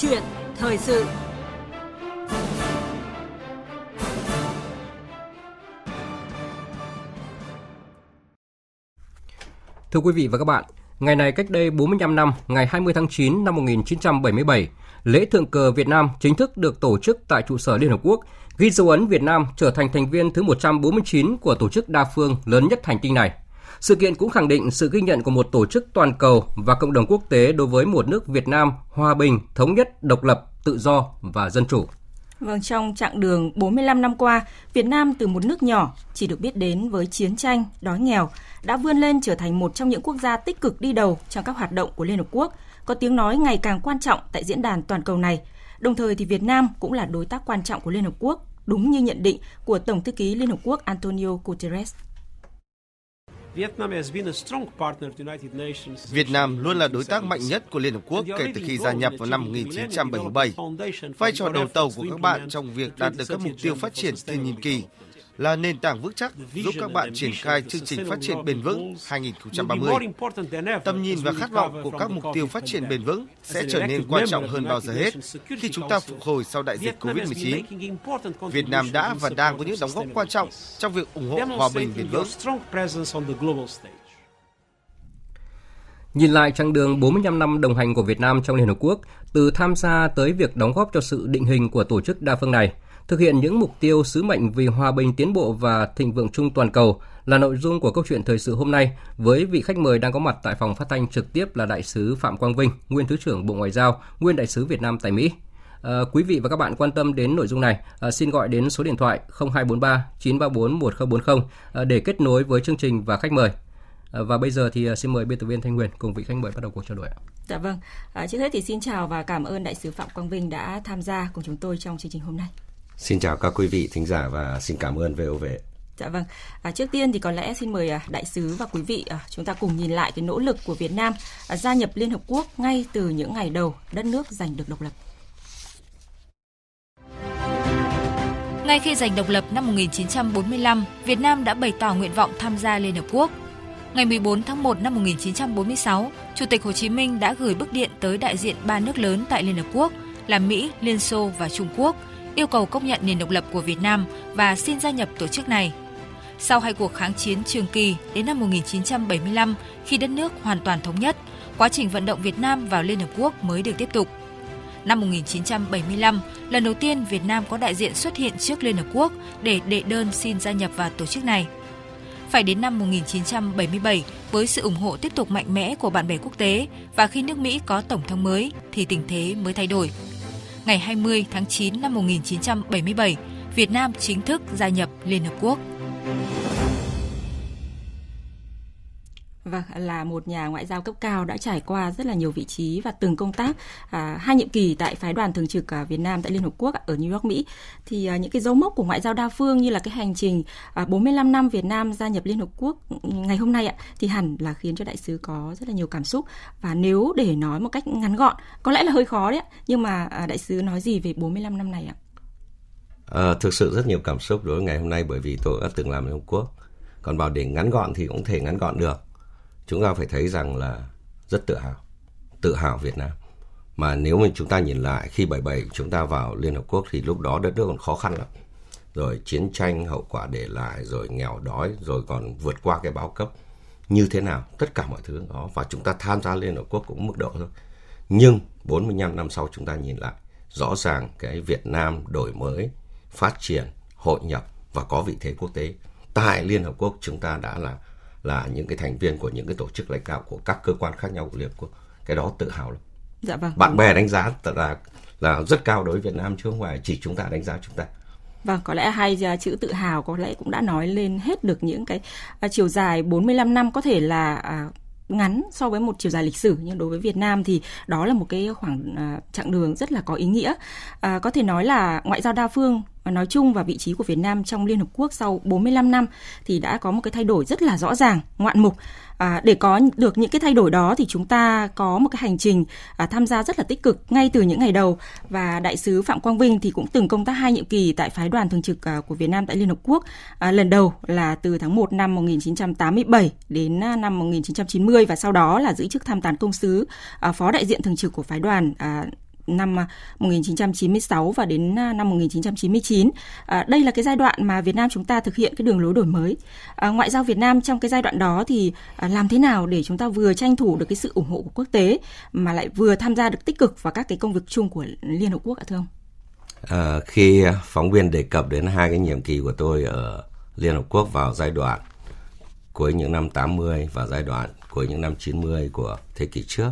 chuyện thời sự Thưa quý vị và các bạn, ngày này cách đây 45 năm, ngày 20 tháng 9 năm 1977, lễ thượng cờ Việt Nam chính thức được tổ chức tại trụ sở Liên Hợp Quốc, ghi dấu ấn Việt Nam trở thành thành viên thứ 149 của tổ chức đa phương lớn nhất hành tinh này. Sự kiện cũng khẳng định sự ghi nhận của một tổ chức toàn cầu và cộng đồng quốc tế đối với một nước Việt Nam hòa bình, thống nhất, độc lập, tự do và dân chủ. Vâng, trong chặng đường 45 năm qua, Việt Nam từ một nước nhỏ chỉ được biết đến với chiến tranh, đói nghèo, đã vươn lên trở thành một trong những quốc gia tích cực đi đầu trong các hoạt động của Liên Hợp Quốc, có tiếng nói ngày càng quan trọng tại diễn đàn toàn cầu này. Đồng thời thì Việt Nam cũng là đối tác quan trọng của Liên Hợp Quốc, đúng như nhận định của Tổng thư ký Liên Hợp Quốc Antonio Guterres. Việt Nam luôn là đối tác mạnh nhất của Liên Hợp Quốc kể từ khi gia nhập vào năm 1977. Vai trò đầu tàu của các bạn trong việc đạt được các mục tiêu phát triển thiên nhiên kỳ là nền tảng vững chắc giúp các bạn triển khai chương trình phát triển bền vững 2030. Tầm nhìn và khát vọng của các mục tiêu phát triển bền vững sẽ trở nên quan trọng hơn bao giờ hết khi chúng ta phục hồi sau đại dịch COVID-19. Việt Nam đã và đang có những đóng góp quan trọng trong việc ủng hộ hòa bình bền vững. Nhìn lại chặng đường 45 năm đồng hành của Việt Nam trong Liên Hợp Quốc, từ tham gia tới việc đóng góp cho sự định hình của tổ chức đa phương này – Thực hiện những mục tiêu sứ mệnh vì hòa bình tiến bộ và thịnh vượng chung toàn cầu là nội dung của câu chuyện thời sự hôm nay với vị khách mời đang có mặt tại phòng phát thanh trực tiếp là đại sứ Phạm Quang Vinh, nguyên thứ trưởng Bộ Ngoại giao, nguyên đại sứ Việt Nam tại Mỹ. À, quý vị và các bạn quan tâm đến nội dung này, à, xin gọi đến số điện thoại 0243 934 1040 à, để kết nối với chương trình và khách mời. À, và bây giờ thì xin mời biên tập viên Thanh Huyền cùng vị khách mời bắt đầu cuộc trao đổi. Dạ vâng. À, trước hết thì xin chào và cảm ơn đại sứ Phạm Quang Vinh đã tham gia cùng chúng tôi trong chương trình hôm nay. Xin chào các quý vị thính giả và xin cảm ơn VOV. Dạ vâng. À, trước tiên thì có lẽ xin mời à, đại sứ và quý vị à, chúng ta cùng nhìn lại cái nỗ lực của Việt Nam à, gia nhập Liên Hợp Quốc ngay từ những ngày đầu đất nước giành được độc lập. Ngay khi giành độc lập năm 1945, Việt Nam đã bày tỏ nguyện vọng tham gia Liên Hợp Quốc. Ngày 14 tháng 1 năm 1946, Chủ tịch Hồ Chí Minh đã gửi bức điện tới đại diện ba nước lớn tại Liên Hợp Quốc là Mỹ, Liên Xô và Trung Quốc – yêu cầu công nhận nền độc lập của Việt Nam và xin gia nhập tổ chức này. Sau hai cuộc kháng chiến trường kỳ đến năm 1975 khi đất nước hoàn toàn thống nhất, quá trình vận động Việt Nam vào Liên Hợp Quốc mới được tiếp tục. Năm 1975, lần đầu tiên Việt Nam có đại diện xuất hiện trước Liên Hợp Quốc để đệ đơn xin gia nhập vào tổ chức này. Phải đến năm 1977, với sự ủng hộ tiếp tục mạnh mẽ của bạn bè quốc tế và khi nước Mỹ có tổng thống mới thì tình thế mới thay đổi ngày 20 tháng 9 năm 1977, Việt Nam chính thức gia nhập Liên Hợp Quốc. Vâng, là một nhà ngoại giao cấp cao đã trải qua rất là nhiều vị trí và từng công tác à, hai nhiệm kỳ tại phái đoàn thường trực à, Việt Nam tại Liên Hợp Quốc ở New York, Mỹ. Thì à, những cái dấu mốc của ngoại giao đa phương như là cái hành trình à, 45 năm Việt Nam gia nhập Liên Hợp Quốc ừ, ngày hôm nay ạ, thì hẳn là khiến cho đại sứ có rất là nhiều cảm xúc. Và nếu để nói một cách ngắn gọn, có lẽ là hơi khó đấy ạ, nhưng mà à, đại sứ nói gì về 45 năm này ạ? À, thực sự rất nhiều cảm xúc đối với ngày hôm nay bởi vì tôi đã từng làm Liên Hợp Quốc. Còn bảo để ngắn gọn thì cũng thể ngắn gọn được chúng ta phải thấy rằng là rất tự hào tự hào Việt Nam. Mà nếu mà chúng ta nhìn lại, khi 77 chúng ta vào Liên Hợp Quốc thì lúc đó đất nước còn khó khăn lắm. Rồi chiến tranh, hậu quả để lại, rồi nghèo đói, rồi còn vượt qua cái báo cấp. Như thế nào? Tất cả mọi thứ đó. Và chúng ta tham gia Liên Hợp Quốc cũng mức độ thôi. Nhưng 45 năm sau chúng ta nhìn lại, rõ ràng cái Việt Nam đổi mới, phát triển, hội nhập và có vị thế quốc tế. Tại Liên Hợp Quốc chúng ta đã là là những cái thành viên của những cái tổ chức lãnh đạo của các cơ quan khác nhau của Liên Hợp Quốc. Cái đó tự hào lắm. Dạ vâng. Bạn bè đánh giá là là rất cao đối với Việt Nam chứ không phải chỉ chúng ta đánh giá chúng ta. Vâng, có lẽ hai chữ tự hào có lẽ cũng đã nói lên hết được những cái à, chiều dài 45 năm có thể là à, ngắn so với một chiều dài lịch sử. Nhưng đối với Việt Nam thì đó là một cái khoảng à, chặng đường rất là có ý nghĩa. À, có thể nói là ngoại giao đa phương nói chung và vị trí của Việt Nam trong Liên Hợp Quốc sau 45 năm thì đã có một cái thay đổi rất là rõ ràng, ngoạn mục. À, để có được những cái thay đổi đó thì chúng ta có một cái hành trình à, tham gia rất là tích cực ngay từ những ngày đầu và đại sứ Phạm Quang Vinh thì cũng từng công tác hai nhiệm kỳ tại phái đoàn thường trực à, của Việt Nam tại Liên Hợp Quốc à, lần đầu là từ tháng 1 năm 1987 đến à, năm 1990 và sau đó là giữ chức tham tán công sứ à, phó đại diện thường trực của phái đoàn à, năm à, 1996 và đến à, năm 1999. À, đây là cái giai đoạn mà Việt Nam chúng ta thực hiện cái đường lối đổi mới. À, ngoại giao Việt Nam trong cái giai đoạn đó thì à, làm thế nào để chúng ta vừa tranh thủ được cái sự ủng hộ của quốc tế mà lại vừa tham gia được tích cực vào các cái công việc chung của Liên Hợp Quốc ạ thưa ông? À, khi phóng viên đề cập đến hai cái nhiệm kỳ của tôi ở Liên Hợp Quốc vào giai đoạn cuối những năm 80 và giai đoạn cuối những năm 90 của thế kỷ trước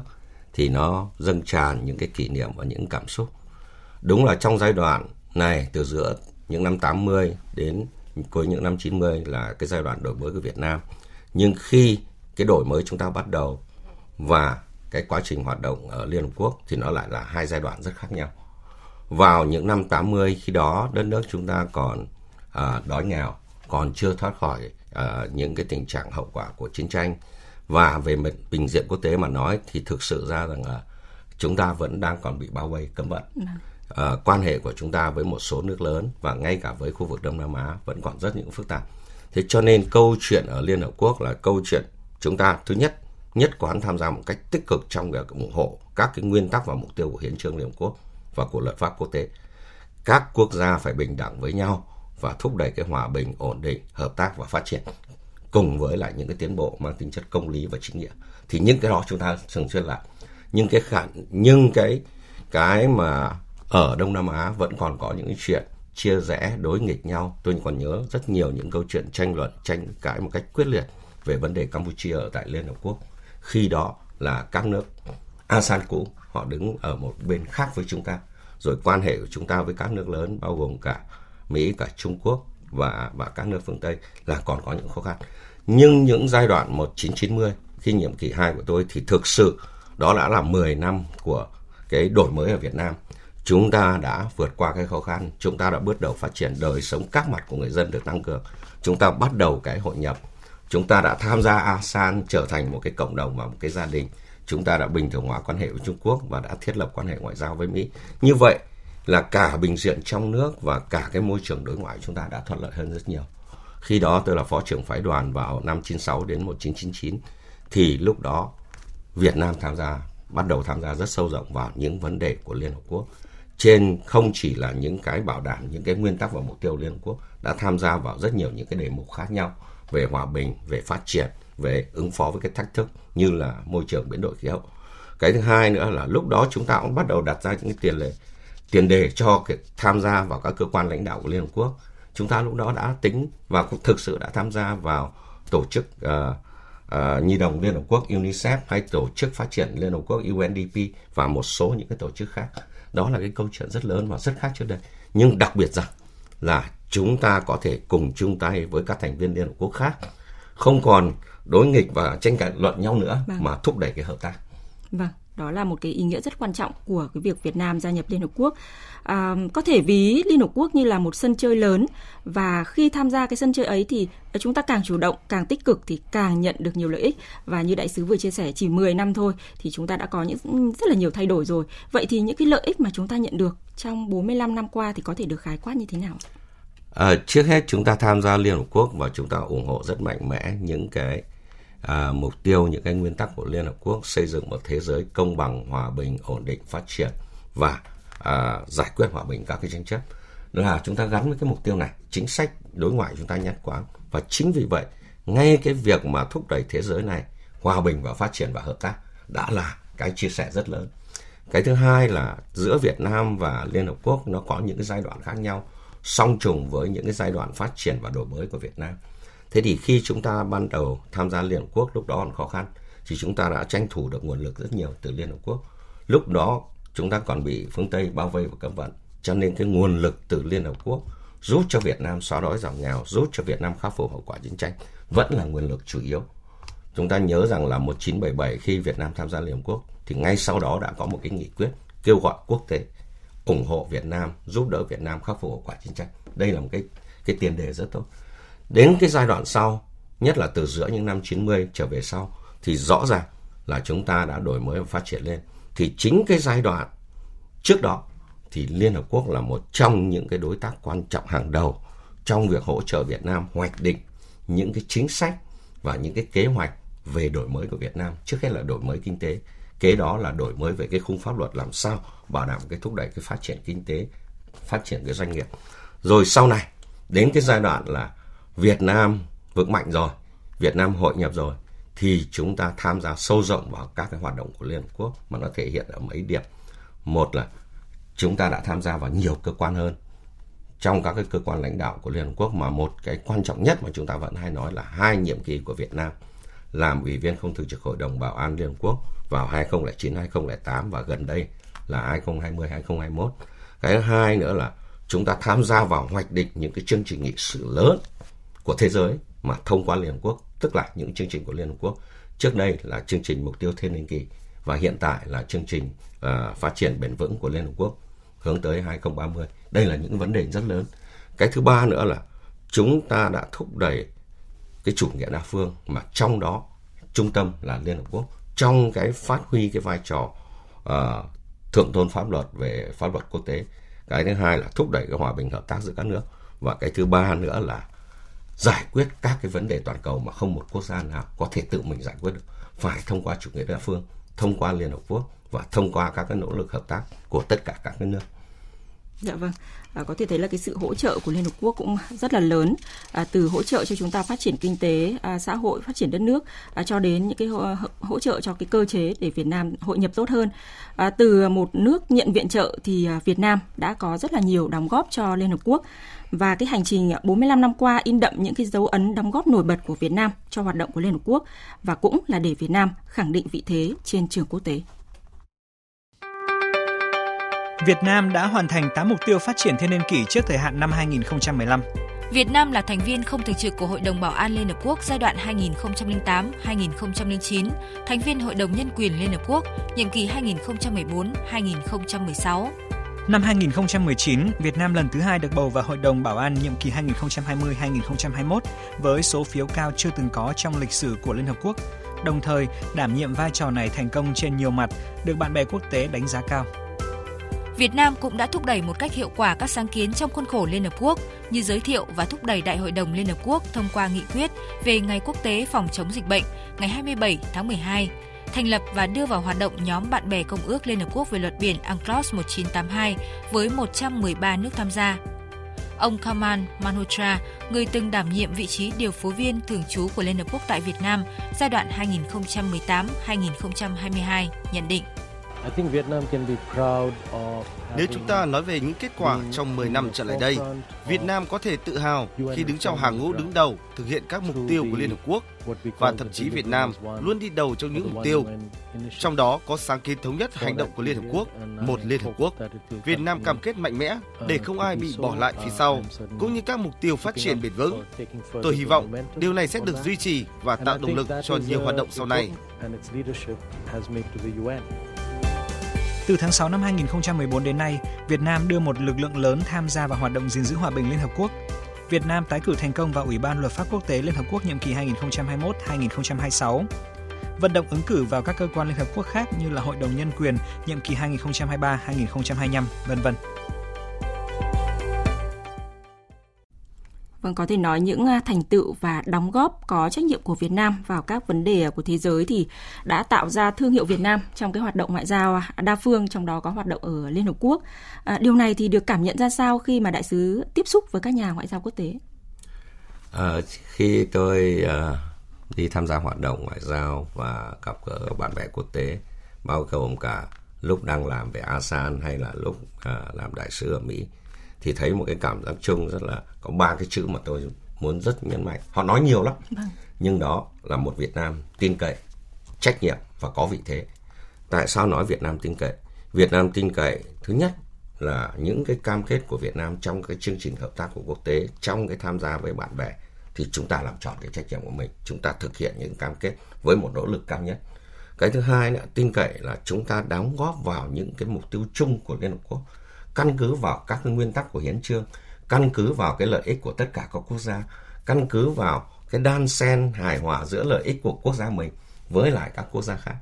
thì nó dâng tràn những cái kỷ niệm và những cảm xúc. Đúng là trong giai đoạn này từ giữa những năm 80 đến cuối những năm 90 là cái giai đoạn đổi mới của Việt Nam. Nhưng khi cái đổi mới chúng ta bắt đầu và cái quá trình hoạt động ở Liên Hợp Quốc thì nó lại là hai giai đoạn rất khác nhau. Vào những năm 80 khi đó đất nước chúng ta còn à, đói nghèo, còn chưa thoát khỏi à, những cái tình trạng hậu quả của chiến tranh và về mặt bình diện quốc tế mà nói thì thực sự ra rằng là chúng ta vẫn đang còn bị bao vây cấm vận. À, quan hệ của chúng ta với một số nước lớn và ngay cả với khu vực Đông Nam Á vẫn còn rất những phức tạp. Thế cho nên câu chuyện ở Liên Hợp Quốc là câu chuyện chúng ta thứ nhất nhất quán tham gia một cách tích cực trong việc ủng hộ các cái nguyên tắc và mục tiêu của hiến trương Liên Hợp Quốc và của luật pháp quốc tế. Các quốc gia phải bình đẳng với nhau và thúc đẩy cái hòa bình, ổn định, hợp tác và phát triển cùng với lại những cái tiến bộ mang tính chất công lý và chính nghĩa. Thì những cái đó chúng ta thường xuyên làm. Nhưng cái khả nhưng cái cái mà ở Đông Nam Á vẫn còn có những cái chuyện chia rẽ đối nghịch nhau. Tôi còn nhớ rất nhiều những câu chuyện tranh luận, tranh cãi một cách quyết liệt về vấn đề Campuchia ở tại Liên Hợp Quốc. Khi đó là các nước ASEAN cũ họ đứng ở một bên khác với chúng ta. Rồi quan hệ của chúng ta với các nước lớn bao gồm cả Mỹ, cả Trung Quốc và và các nước phương Tây là còn có những khó khăn. Nhưng những giai đoạn 1990 khi nhiệm kỳ 2 của tôi thì thực sự đó đã là 10 năm của cái đổi mới ở Việt Nam. Chúng ta đã vượt qua cái khó khăn, chúng ta đã bước đầu phát triển đời sống các mặt của người dân được tăng cường. Chúng ta bắt đầu cái hội nhập, chúng ta đã tham gia ASEAN trở thành một cái cộng đồng và một cái gia đình. Chúng ta đã bình thường hóa quan hệ với Trung Quốc và đã thiết lập quan hệ ngoại giao với Mỹ. Như vậy là cả bình diện trong nước và cả cái môi trường đối ngoại chúng ta đã thuận lợi hơn rất nhiều. Khi đó tôi là phó trưởng phái đoàn vào năm 96 đến 1999 thì lúc đó Việt Nam tham gia bắt đầu tham gia rất sâu rộng vào những vấn đề của Liên Hợp Quốc. Trên không chỉ là những cái bảo đảm những cái nguyên tắc và mục tiêu Liên Hợp Quốc đã tham gia vào rất nhiều những cái đề mục khác nhau về hòa bình, về phát triển, về ứng phó với cái thách thức như là môi trường biến đổi khí hậu. Cái thứ hai nữa là lúc đó chúng ta cũng bắt đầu đặt ra những cái tiền lệ tiền đề cho việc tham gia vào các cơ quan lãnh đạo của Liên Hợp Quốc. Chúng ta lúc đó đã tính và cũng thực sự đã tham gia vào tổ chức uh, uh, Nhi đồng Liên Hợp Quốc UNICEF hay tổ chức phát triển Liên Hợp Quốc UNDP và một số những cái tổ chức khác. Đó là cái câu chuyện rất lớn và rất khác trước đây. Nhưng đặc biệt rằng là chúng ta có thể cùng chung tay với các thành viên Liên Hợp Quốc khác không còn đối nghịch và tranh cãi luận nhau nữa vâng. mà thúc đẩy cái hợp tác. Vâng đó là một cái ý nghĩa rất quan trọng của cái việc Việt Nam gia nhập Liên Hợp Quốc. À, có thể ví Liên Hợp Quốc như là một sân chơi lớn và khi tham gia cái sân chơi ấy thì chúng ta càng chủ động, càng tích cực thì càng nhận được nhiều lợi ích và như đại sứ vừa chia sẻ chỉ 10 năm thôi thì chúng ta đã có những rất là nhiều thay đổi rồi. Vậy thì những cái lợi ích mà chúng ta nhận được trong 45 năm qua thì có thể được khái quát như thế nào? À, trước hết chúng ta tham gia Liên Hợp Quốc và chúng ta ủng hộ rất mạnh mẽ những cái à, mục tiêu những cái nguyên tắc của Liên Hợp Quốc xây dựng một thế giới công bằng, hòa bình, ổn định, phát triển và à, giải quyết hòa bình các cái tranh chấp. Là chúng ta gắn với cái mục tiêu này. Chính sách đối ngoại chúng ta nhất quán. Và chính vì vậy ngay cái việc mà thúc đẩy thế giới này hòa bình và phát triển và hợp tác đã là cái chia sẻ rất lớn. Cái thứ hai là giữa Việt Nam và Liên Hợp Quốc nó có những cái giai đoạn khác nhau song trùng với những cái giai đoạn phát triển và đổi mới của Việt Nam. Thế thì khi chúng ta ban đầu tham gia Liên Hợp Quốc lúc đó còn khó khăn, thì chúng ta đã tranh thủ được nguồn lực rất nhiều từ Liên Hợp Quốc. Lúc đó chúng ta còn bị phương Tây bao vây và cấm vận. Cho nên cái nguồn lực từ Liên Hợp Quốc giúp cho Việt Nam xóa đói giảm nghèo, giúp cho Việt Nam khắc phục hậu quả chiến tranh vẫn là nguồn lực chủ yếu. Chúng ta nhớ rằng là 1977 khi Việt Nam tham gia Liên Hợp Quốc thì ngay sau đó đã có một cái nghị quyết kêu gọi quốc tế ủng hộ Việt Nam, giúp đỡ Việt Nam khắc phục hậu quả chiến tranh. Đây là một cái cái tiền đề rất tốt. Đến cái giai đoạn sau, nhất là từ giữa những năm 90 trở về sau, thì rõ ràng là chúng ta đã đổi mới và phát triển lên. Thì chính cái giai đoạn trước đó thì Liên Hợp Quốc là một trong những cái đối tác quan trọng hàng đầu trong việc hỗ trợ Việt Nam hoạch định những cái chính sách và những cái kế hoạch về đổi mới của Việt Nam. Trước hết là đổi mới kinh tế, kế đó là đổi mới về cái khung pháp luật làm sao bảo đảm cái thúc đẩy cái phát triển kinh tế phát triển cái doanh nghiệp rồi sau này đến cái giai đoạn là Việt Nam vững mạnh rồi Việt Nam hội nhập rồi thì chúng ta tham gia sâu rộng vào các cái hoạt động của Liên Hợp Quốc mà nó thể hiện ở mấy điểm một là chúng ta đã tham gia vào nhiều cơ quan hơn trong các cái cơ quan lãnh đạo của Liên Hợp Quốc mà một cái quan trọng nhất mà chúng ta vẫn hay nói là hai nhiệm kỳ của Việt Nam làm ủy viên không thường trực Hội đồng Bảo an Liên Hợp Quốc vào 2009, 2008 và gần đây là 2020, 2021. Cái thứ hai nữa là chúng ta tham gia vào hoạch định những cái chương trình nghị sự lớn của thế giới mà thông qua Liên Hợp Quốc, tức là những chương trình của Liên Hợp Quốc. Trước đây là chương trình mục tiêu thiên niên kỳ và hiện tại là chương trình uh, phát triển bền vững của Liên Hợp Quốc hướng tới 2030. Đây là những vấn đề rất lớn. Cái thứ ba nữa là chúng ta đã thúc đẩy cái chủ nghĩa đa phương mà trong đó trung tâm là Liên Hợp Quốc trong cái phát huy cái vai trò uh, thượng tôn pháp luật về pháp luật quốc tế. Cái thứ hai là thúc đẩy cái hòa bình hợp tác giữa các nước và cái thứ ba nữa là giải quyết các cái vấn đề toàn cầu mà không một quốc gia nào có thể tự mình giải quyết được. Phải thông qua chủ nghĩa đa phương thông qua liên hợp quốc và thông qua các cái nỗ lực hợp tác của tất cả các nước. Dạ vâng, à, có thể thấy là cái sự hỗ trợ của Liên Hợp Quốc cũng rất là lớn, à, từ hỗ trợ cho chúng ta phát triển kinh tế, à, xã hội, phát triển đất nước, à, cho đến những cái hỗ, hỗ trợ cho cái cơ chế để Việt Nam hội nhập tốt hơn. À, từ một nước nhận viện trợ thì à, Việt Nam đã có rất là nhiều đóng góp cho Liên Hợp Quốc và cái hành trình 45 năm qua in đậm những cái dấu ấn đóng góp nổi bật của Việt Nam cho hoạt động của Liên Hợp Quốc và cũng là để Việt Nam khẳng định vị thế trên trường quốc tế. Việt Nam đã hoàn thành 8 mục tiêu phát triển thiên niên kỷ trước thời hạn năm 2015. Việt Nam là thành viên không thường trực của Hội đồng Bảo an Liên Hợp Quốc giai đoạn 2008-2009, thành viên Hội đồng Nhân quyền Liên Hợp Quốc nhiệm kỳ 2014-2016. Năm 2019, Việt Nam lần thứ hai được bầu vào Hội đồng Bảo an nhiệm kỳ 2020-2021 với số phiếu cao chưa từng có trong lịch sử của Liên Hợp Quốc, đồng thời đảm nhiệm vai trò này thành công trên nhiều mặt, được bạn bè quốc tế đánh giá cao. Việt Nam cũng đã thúc đẩy một cách hiệu quả các sáng kiến trong khuôn khổ Liên Hợp Quốc như giới thiệu và thúc đẩy Đại hội đồng Liên Hợp Quốc thông qua nghị quyết về Ngày Quốc tế phòng chống dịch bệnh ngày 27 tháng 12, thành lập và đưa vào hoạt động nhóm bạn bè Công ước Liên Hợp Quốc về luật biển UNCLOS 1982 với 113 nước tham gia. Ông Kamal Manhotra, người từng đảm nhiệm vị trí điều phối viên thường trú của Liên Hợp Quốc tại Việt Nam giai đoạn 2018-2022, nhận định. Nếu chúng ta nói về những kết quả trong 10 năm trở lại đây, Việt Nam có thể tự hào khi đứng trong hàng ngũ đứng đầu thực hiện các mục tiêu của Liên Hợp Quốc và thậm chí Việt Nam luôn đi đầu trong những mục tiêu. Trong đó có sáng kiến thống nhất hành động của Liên Hợp Quốc, một Liên Hợp Quốc. Việt Nam cam kết mạnh mẽ để không ai bị bỏ lại phía sau, cũng như các mục tiêu phát triển bền vững. Tôi hy vọng điều này sẽ được duy trì và tạo động lực cho nhiều hoạt động sau này. Từ tháng 6 năm 2014 đến nay, Việt Nam đưa một lực lượng lớn tham gia vào hoạt động gìn giữ hòa bình Liên Hợp Quốc. Việt Nam tái cử thành công vào Ủy ban Luật pháp Quốc tế Liên Hợp Quốc nhiệm kỳ 2021-2026. Vận động ứng cử vào các cơ quan Liên Hợp Quốc khác như là Hội đồng Nhân quyền nhiệm kỳ 2023-2025, vân vân. Vâng, có thể nói những à, thành tựu và đóng góp có trách nhiệm của Việt Nam vào các vấn đề của thế giới thì đã tạo ra thương hiệu Việt Nam trong cái hoạt động ngoại giao à, đa phương, trong đó có hoạt động ở Liên Hợp Quốc. À, điều này thì được cảm nhận ra sao khi mà đại sứ tiếp xúc với các nhà ngoại giao quốc tế? À, khi tôi à, đi tham gia hoạt động ngoại giao và gặp gỡ bạn bè quốc tế, bao gồm cả lúc đang làm về ASEAN hay là lúc à, làm đại sứ ở Mỹ, thì thấy một cái cảm giác chung rất là có ba cái chữ mà tôi muốn rất nhấn mạnh. Họ nói nhiều lắm. Vâng. nhưng đó là một Việt Nam tin cậy trách nhiệm và có vị thế. Tại sao nói Việt Nam tin cậy? Việt Nam tin cậy thứ nhất là những cái cam kết của Việt Nam trong cái chương trình hợp tác của quốc tế trong cái tham gia với bạn bè thì chúng ta làm tròn cái trách nhiệm của mình. Chúng ta thực hiện những cam kết với một nỗ lực cao nhất. Cái thứ hai nữa tin cậy là chúng ta đóng góp vào những cái mục tiêu chung của Liên Hợp Quốc căn cứ vào các nguyên tắc của hiến trương căn cứ vào cái lợi ích của tất cả các quốc gia căn cứ vào cái đan xen hài hòa giữa lợi ích của quốc gia mình với lại các quốc gia khác.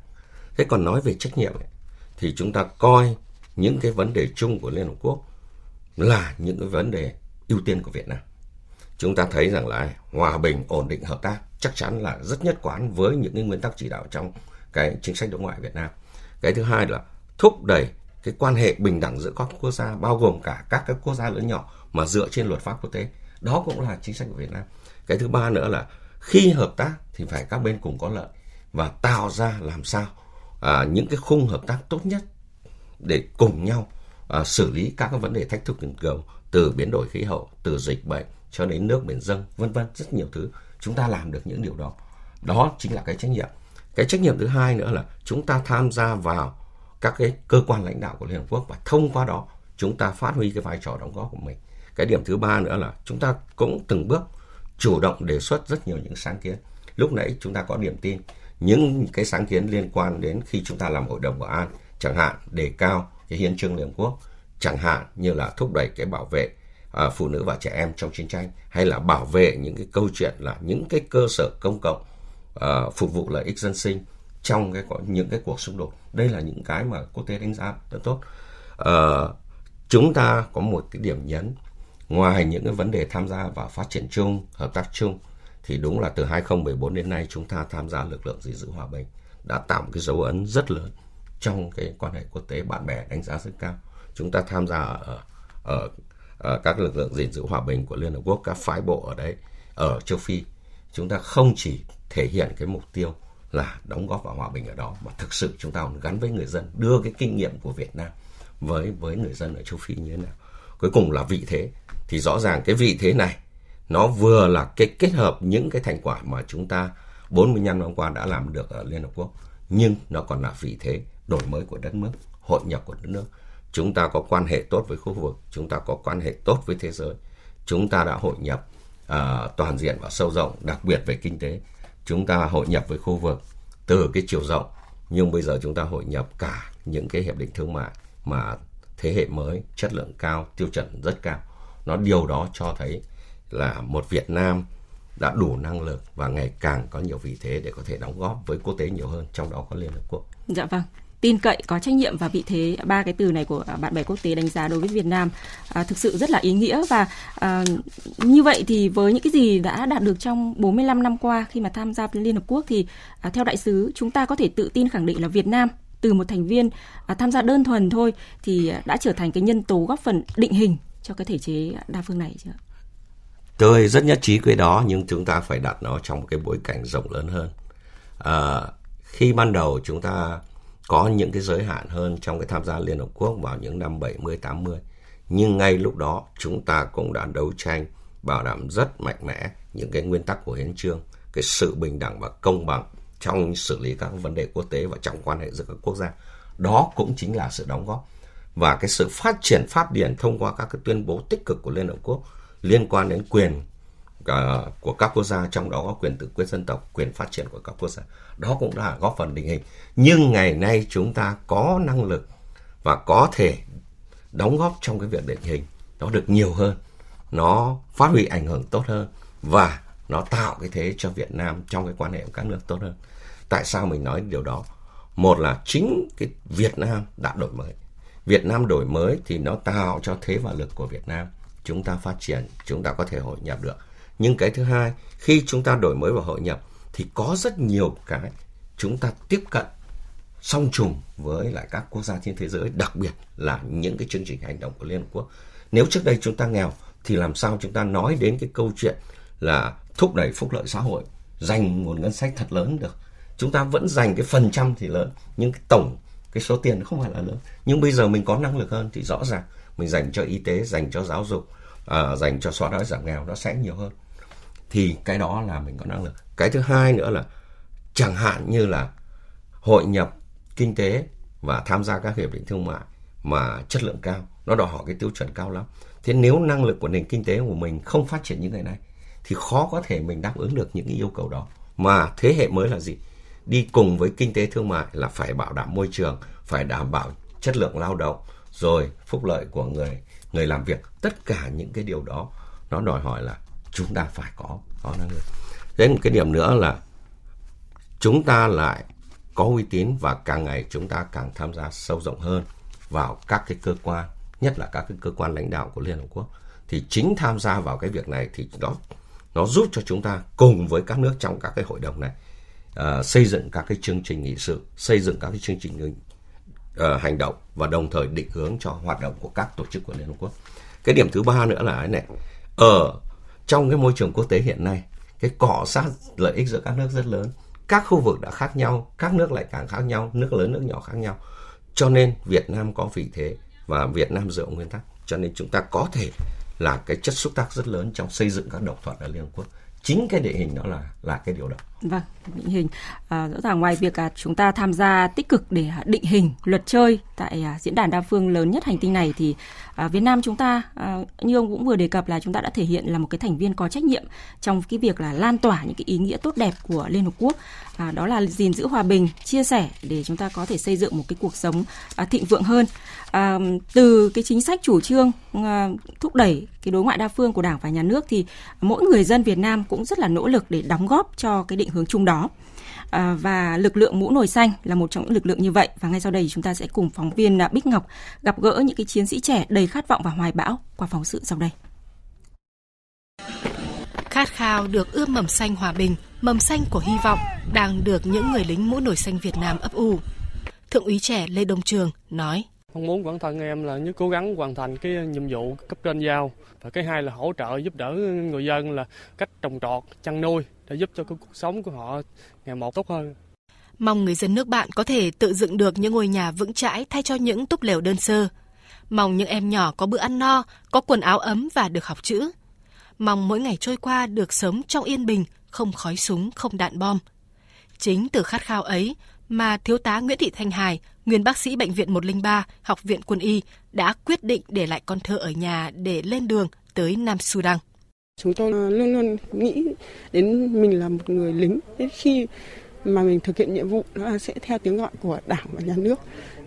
Thế còn nói về trách nhiệm ấy, thì chúng ta coi những cái vấn đề chung của liên hợp quốc là những cái vấn đề ưu tiên của việt nam. Chúng ta thấy rằng là hòa bình ổn định hợp tác chắc chắn là rất nhất quán với những cái nguyên tắc chỉ đạo trong cái chính sách đối ngoại việt nam. Cái thứ hai là thúc đẩy cái quan hệ bình đẳng giữa các quốc gia bao gồm cả các cái quốc gia lớn nhỏ mà dựa trên luật pháp quốc tế. Đó cũng là chính sách của Việt Nam. Cái thứ ba nữa là khi hợp tác thì phải các bên cùng có lợi và tạo ra làm sao à, những cái khung hợp tác tốt nhất để cùng nhau à, xử lý các cái vấn đề thách thức toàn cầu từ biến đổi khí hậu từ dịch bệnh cho đến nước biển dâng vân vân rất nhiều thứ chúng ta làm được những điều đó. Đó chính là cái trách nhiệm. Cái trách nhiệm thứ hai nữa là chúng ta tham gia vào các cái cơ quan lãnh đạo của Liên Hợp Quốc và thông qua đó chúng ta phát huy cái vai trò đóng góp của mình. Cái điểm thứ ba nữa là chúng ta cũng từng bước chủ động đề xuất rất nhiều những sáng kiến. Lúc nãy chúng ta có điểm tin những cái sáng kiến liên quan đến khi chúng ta làm hội đồng bảo an, chẳng hạn đề cao cái hiến trương Liên Hợp Quốc, chẳng hạn như là thúc đẩy cái bảo vệ à, phụ nữ và trẻ em trong chiến tranh hay là bảo vệ những cái câu chuyện là những cái cơ sở công cộng à, phục vụ lợi ích dân sinh trong cái có những cái cuộc xung đột đây là những cái mà quốc tế đánh giá rất tốt. À, chúng ta có một cái điểm nhấn. Ngoài những cái vấn đề tham gia và phát triển chung hợp tác chung thì đúng là từ 2014 đến nay chúng ta tham gia lực lượng gìn giữ hòa bình đã tạo một cái dấu ấn rất lớn trong cái quan hệ quốc tế bạn bè đánh giá rất cao. Chúng ta tham gia ở, ở, ở các lực lượng gìn giữ hòa bình của Liên Hợp Quốc các phái bộ ở đấy ở châu Phi. Chúng ta không chỉ thể hiện cái mục tiêu là đóng góp vào hòa bình ở đó. Mà thực sự chúng ta còn gắn với người dân đưa cái kinh nghiệm của Việt Nam với với người dân ở châu Phi như thế nào. Cuối cùng là vị thế. Thì rõ ràng cái vị thế này nó vừa là cái kết hợp những cái thành quả mà chúng ta 45 năm qua đã làm được ở Liên Hợp Quốc nhưng nó còn là vị thế đổi mới của đất nước hội nhập của đất nước. Chúng ta có quan hệ tốt với khu vực chúng ta có quan hệ tốt với thế giới. Chúng ta đã hội nhập uh, toàn diện và sâu rộng đặc biệt về kinh tế chúng ta hội nhập với khu vực từ cái chiều rộng, nhưng bây giờ chúng ta hội nhập cả những cái hiệp định thương mại mà thế hệ mới chất lượng cao, tiêu chuẩn rất cao nó điều đó cho thấy là một Việt Nam đã đủ năng lực và ngày càng có nhiều vị thế để có thể đóng góp với quốc tế nhiều hơn, trong đó có Liên Hợp Quốc. Dạ vâng tin cậy có trách nhiệm và vị thế ba cái từ này của bạn bè quốc tế đánh giá đối với Việt Nam à, thực sự rất là ý nghĩa và à, như vậy thì với những cái gì đã đạt được trong 45 năm qua khi mà tham gia Liên Hợp Quốc thì à, theo đại sứ chúng ta có thể tự tin khẳng định là Việt Nam từ một thành viên à, tham gia đơn thuần thôi thì đã trở thành cái nhân tố góp phần định hình cho cái thể chế đa phương này chưa? Tôi rất nhất trí với đó nhưng chúng ta phải đặt nó trong một cái bối cảnh rộng lớn hơn. À, khi ban đầu chúng ta có những cái giới hạn hơn trong cái tham gia Liên Hợp Quốc vào những năm 70, 80. Nhưng ngay lúc đó chúng ta cũng đã đấu tranh bảo đảm rất mạnh mẽ những cái nguyên tắc của hiến trương, cái sự bình đẳng và công bằng trong xử lý các vấn đề quốc tế và trong quan hệ giữa các quốc gia. Đó cũng chính là sự đóng góp và cái sự phát triển pháp điển thông qua các cái tuyên bố tích cực của Liên Hợp Quốc liên quan đến quyền uh, của các quốc gia trong đó có quyền tự quyết dân tộc quyền phát triển của các quốc gia. Đó cũng là góp phần định hình. Nhưng ngày nay chúng ta có năng lực và có thể đóng góp trong cái việc định hình. Nó được nhiều hơn. Nó phát huy ảnh hưởng tốt hơn. Và nó tạo cái thế cho Việt Nam trong cái quan hệ với các nước tốt hơn. Tại sao mình nói điều đó? Một là chính cái Việt Nam đã đổi mới. Việt Nam đổi mới thì nó tạo cho thế và lực của Việt Nam. Chúng ta phát triển chúng ta có thể hội nhập được nhưng cái thứ hai khi chúng ta đổi mới và hội nhập thì có rất nhiều cái chúng ta tiếp cận song trùng với lại các quốc gia trên thế giới đặc biệt là những cái chương trình hành động của liên hợp quốc. Nếu trước đây chúng ta nghèo thì làm sao chúng ta nói đến cái câu chuyện là thúc đẩy phúc lợi xã hội dành nguồn ngân sách thật lớn được. Chúng ta vẫn dành cái phần trăm thì lớn nhưng cái tổng cái số tiền không phải là lớn. Nhưng bây giờ mình có năng lực hơn thì rõ ràng mình dành cho y tế dành cho giáo dục à, dành cho xóa đói giảm nghèo nó sẽ nhiều hơn thì cái đó là mình có năng lực. Cái thứ hai nữa là chẳng hạn như là hội nhập kinh tế và tham gia các hiệp định thương mại mà chất lượng cao, nó đòi hỏi cái tiêu chuẩn cao lắm. Thế nếu năng lực của nền kinh tế của mình không phát triển như ngày nay, thì khó có thể mình đáp ứng được những cái yêu cầu đó. Mà thế hệ mới là gì? Đi cùng với kinh tế thương mại là phải bảo đảm môi trường, phải đảm bảo chất lượng lao động, rồi phúc lợi của người người làm việc. Tất cả những cái điều đó nó đòi hỏi là chúng ta phải có có năng lực đến một cái điểm nữa là chúng ta lại có uy tín và càng ngày chúng ta càng tham gia sâu rộng hơn vào các cái cơ quan nhất là các cái cơ quan lãnh đạo của Liên Hợp Quốc thì chính tham gia vào cái việc này thì đó nó giúp cho chúng ta cùng với các nước trong các cái hội đồng này uh, xây dựng các cái chương trình nghị sự xây dựng các cái chương trình uh, hành động và đồng thời định hướng cho hoạt động của các tổ chức của Liên Hợp Quốc. Cái điểm thứ ba nữa là cái này, ở trong cái môi trường quốc tế hiện nay, cái cọ sát lợi ích giữa các nước rất lớn. Các khu vực đã khác nhau, các nước lại càng khác nhau, nước lớn nước nhỏ khác nhau. Cho nên Việt Nam có vị thế và Việt Nam dựa nguyên tắc. Cho nên chúng ta có thể là cái chất xúc tác rất lớn trong xây dựng các đồng thuận ở Liên Hợp Quốc chính cái địa hình đó là là cái điều đó. Vâng, định hình à, rõ ràng ngoài việc à, chúng ta tham gia tích cực để à, định hình luật chơi tại à, diễn đàn đa phương lớn nhất hành tinh này thì à, Việt Nam chúng ta à, như ông cũng vừa đề cập là chúng ta đã thể hiện là một cái thành viên có trách nhiệm trong cái việc là lan tỏa những cái ý nghĩa tốt đẹp của Liên Hợp Quốc à, đó là gìn giữ hòa bình, chia sẻ để chúng ta có thể xây dựng một cái cuộc sống à, thịnh vượng hơn. À, từ cái chính sách chủ trương à, thúc đẩy cái đối ngoại đa phương của Đảng và Nhà nước thì mỗi người dân Việt Nam cũng rất là nỗ lực để đóng góp cho cái định hướng chung đó. À, và lực lượng mũ nổi xanh là một trong những lực lượng như vậy và ngay sau đây chúng ta sẽ cùng phóng viên à, Bích Ngọc gặp gỡ những cái chiến sĩ trẻ đầy khát vọng và hoài bão qua phóng sự sau đây. Khát khao được ươm mầm xanh hòa bình, mầm xanh của hy vọng đang được những người lính mũ nổi xanh Việt Nam ấp ủ. Thượng úy trẻ Lê Đông Trường nói: Mong muốn bản thân em là nhất cố gắng hoàn thành cái nhiệm vụ cấp trên giao và cái hai là hỗ trợ giúp đỡ người dân là cách trồng trọt, chăn nuôi để giúp cho cái cuộc sống của họ ngày một tốt hơn. Mong người dân nước bạn có thể tự dựng được những ngôi nhà vững chãi thay cho những túp lều đơn sơ. Mong những em nhỏ có bữa ăn no, có quần áo ấm và được học chữ. Mong mỗi ngày trôi qua được sống trong yên bình, không khói súng, không đạn bom. Chính từ khát khao ấy mà Thiếu tá Nguyễn Thị Thanh Hải, nguyên bác sĩ Bệnh viện 103, Học viện Quân y, đã quyết định để lại con thơ ở nhà để lên đường tới Nam Sudan. Chúng tôi luôn luôn nghĩ đến mình là một người lính. Đến khi mà mình thực hiện nhiệm vụ nó sẽ theo tiếng gọi của đảng và nhà nước.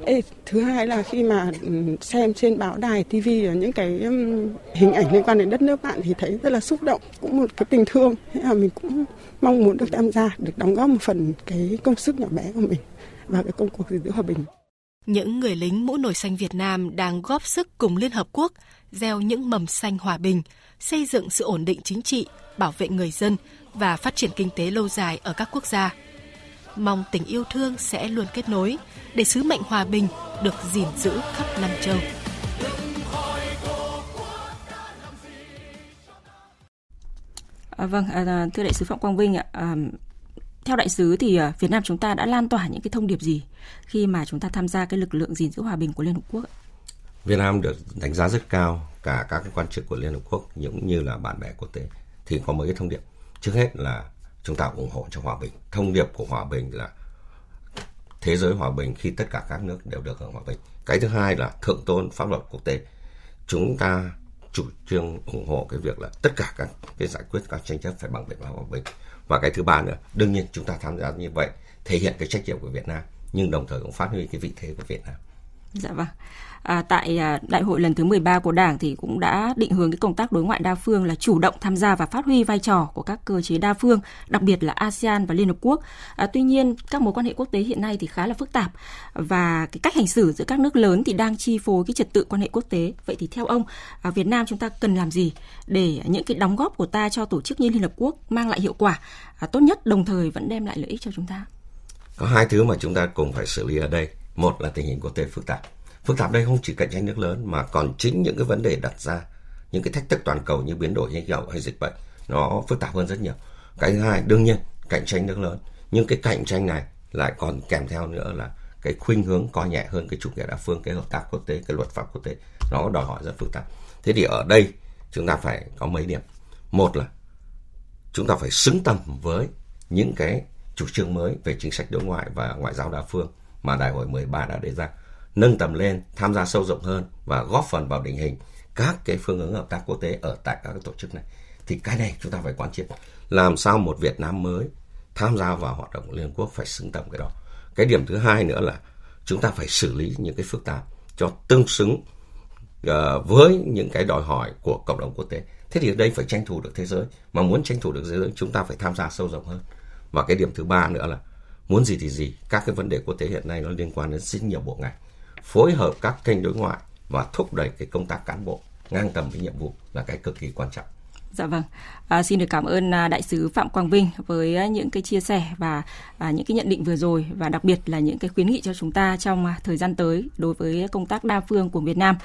Ê, thứ hai là khi mà ừ, xem trên báo đài TV những cái ừ, hình ảnh liên quan đến đất nước bạn thì thấy rất là xúc động, cũng một cái tình thương. Thế là mình cũng mong muốn được tham gia, được đóng góp một phần cái công sức nhỏ bé của mình vào cái công cuộc gìn giữ hòa bình. Những người lính mũ nổi xanh Việt Nam đang góp sức cùng Liên Hợp Quốc gieo những mầm xanh hòa bình, xây dựng sự ổn định chính trị, bảo vệ người dân và phát triển kinh tế lâu dài ở các quốc gia. Mong tình yêu thương sẽ luôn kết nối để sứ mệnh hòa bình được gìn giữ khắp năm châu. À, vâng, à, thưa đại sứ Phạm Quang Vinh ạ, à, theo đại sứ thì ờ, Việt Nam chúng ta đã lan tỏa những cái thông điệp gì khi mà chúng ta tham gia cái lực lượng gìn giữ hòa bình của Liên Hợp Quốc? Việt Nam được đánh giá rất cao, cả các cái quan chức của Liên Hợp Quốc cũng như là bạn bè quốc tế thì có mấy cái thông điệp. Trước hết là chúng ta ủng hộ cho hòa bình. Thông điệp của hòa bình là thế giới hòa bình khi tất cả các nước đều được hưởng hòa bình. Cái thứ hai là thượng tôn pháp luật quốc tế. Chúng ta chủ trương ủng hộ cái việc là tất cả các cái giải quyết các tranh chấp phải bằng biện pháp hòa bình. Và cái thứ ba nữa, đương nhiên chúng ta tham gia như vậy thể hiện cái trách nhiệm của Việt Nam nhưng đồng thời cũng phát huy cái vị thế của Việt Nam. Dạ vâng. À, tại à, đại hội lần thứ 13 của Đảng thì cũng đã định hướng cái công tác đối ngoại đa phương là chủ động tham gia và phát huy vai trò của các cơ chế đa phương, đặc biệt là ASEAN và Liên Hợp Quốc. À, tuy nhiên, các mối quan hệ quốc tế hiện nay thì khá là phức tạp và cái cách hành xử giữa các nước lớn thì đang chi phối cái trật tự quan hệ quốc tế. Vậy thì theo ông, à, Việt Nam chúng ta cần làm gì để những cái đóng góp của ta cho tổ chức như Liên Hợp Quốc mang lại hiệu quả à, tốt nhất đồng thời vẫn đem lại lợi ích cho chúng ta? Có hai thứ mà chúng ta cùng phải xử lý ở đây. Một là tình hình quốc tế phức tạp phức tạp đây không chỉ cạnh tranh nước lớn mà còn chính những cái vấn đề đặt ra, những cái thách thức toàn cầu như biến đổi khí hậu hay dịch bệnh, nó phức tạp hơn rất nhiều. Cái thứ hai, đương nhiên, cạnh tranh nước lớn. Nhưng cái cạnh tranh này lại còn kèm theo nữa là cái khuynh hướng coi nhẹ hơn cái chủ nghĩa đa phương, cái hợp tác quốc tế, cái luật pháp quốc tế. Nó đòi hỏi rất phức tạp. Thế thì ở đây, chúng ta phải có mấy điểm. Một là, chúng ta phải xứng tầm với những cái chủ trương mới về chính sách đối ngoại và ngoại giao đa phương mà đại hội 13 đã đề ra nâng tầm lên, tham gia sâu rộng hơn và góp phần vào định hình các cái phương hướng hợp tác quốc tế ở tại các tổ chức này. Thì cái này chúng ta phải quán triệt. Làm sao một Việt Nam mới tham gia vào hoạt động của Liên Hợp Quốc phải xứng tầm cái đó. Cái điểm thứ hai nữa là chúng ta phải xử lý những cái phức tạp cho tương xứng uh, với những cái đòi hỏi của cộng đồng quốc tế. Thế thì ở đây phải tranh thủ được thế giới. Mà muốn tranh thủ được thế giới chúng ta phải tham gia sâu rộng hơn. Và cái điểm thứ ba nữa là muốn gì thì gì. Các cái vấn đề quốc tế hiện nay nó liên quan đến rất nhiều bộ ngành phối hợp các kênh đối ngoại và thúc đẩy cái công tác cán bộ ngang tầm với nhiệm vụ là cái cực kỳ quan trọng. Dạ vâng. À, xin được cảm ơn à, đại sứ Phạm Quang Vinh với à, những cái chia sẻ và à, những cái nhận định vừa rồi và đặc biệt là những cái khuyến nghị cho chúng ta trong à, thời gian tới đối với công tác đa phương của Việt Nam.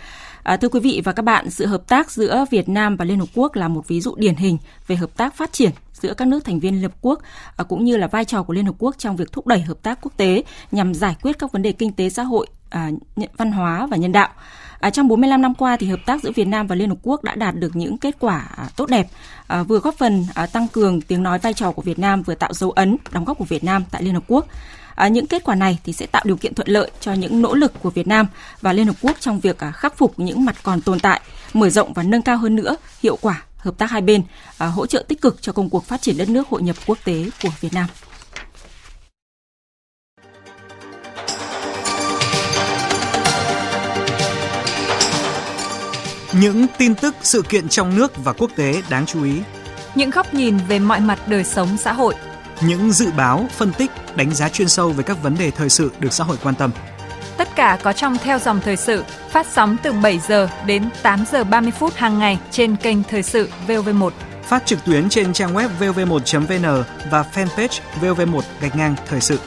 À, thưa quý vị và các bạn, sự hợp tác giữa Việt Nam và Liên Hợp Quốc là một ví dụ điển hình về hợp tác phát triển giữa các nước thành viên Liên Hợp Quốc cũng như là vai trò của Liên Hợp Quốc trong việc thúc đẩy hợp tác quốc tế nhằm giải quyết các vấn đề kinh tế xã hội, à, văn hóa và nhân đạo. À, trong 45 năm qua thì hợp tác giữa Việt Nam và Liên Hợp Quốc đã đạt được những kết quả à, tốt đẹp, à, vừa góp phần à, tăng cường tiếng nói vai trò của Việt Nam, vừa tạo dấu ấn đóng góp của Việt Nam tại Liên Hợp Quốc. À, những kết quả này thì sẽ tạo điều kiện thuận lợi cho những nỗ lực của Việt Nam và Liên Hợp Quốc trong việc à, khắc phục những mặt còn tồn tại, mở rộng và nâng cao hơn nữa hiệu quả hợp tác hai bên, à, hỗ trợ tích cực cho công cuộc phát triển đất nước hội nhập quốc tế của Việt Nam. Những tin tức, sự kiện trong nước và quốc tế đáng chú ý. Những góc nhìn về mọi mặt đời sống xã hội. Những dự báo, phân tích, đánh giá chuyên sâu về các vấn đề thời sự được xã hội quan tâm. Tất cả có trong theo dòng thời sự, phát sóng từ 7 giờ đến 8 giờ 30 phút hàng ngày trên kênh Thời sự VV1. Phát trực tuyến trên trang web vv1.vn và fanpage VV1 gạch ngang thời sự.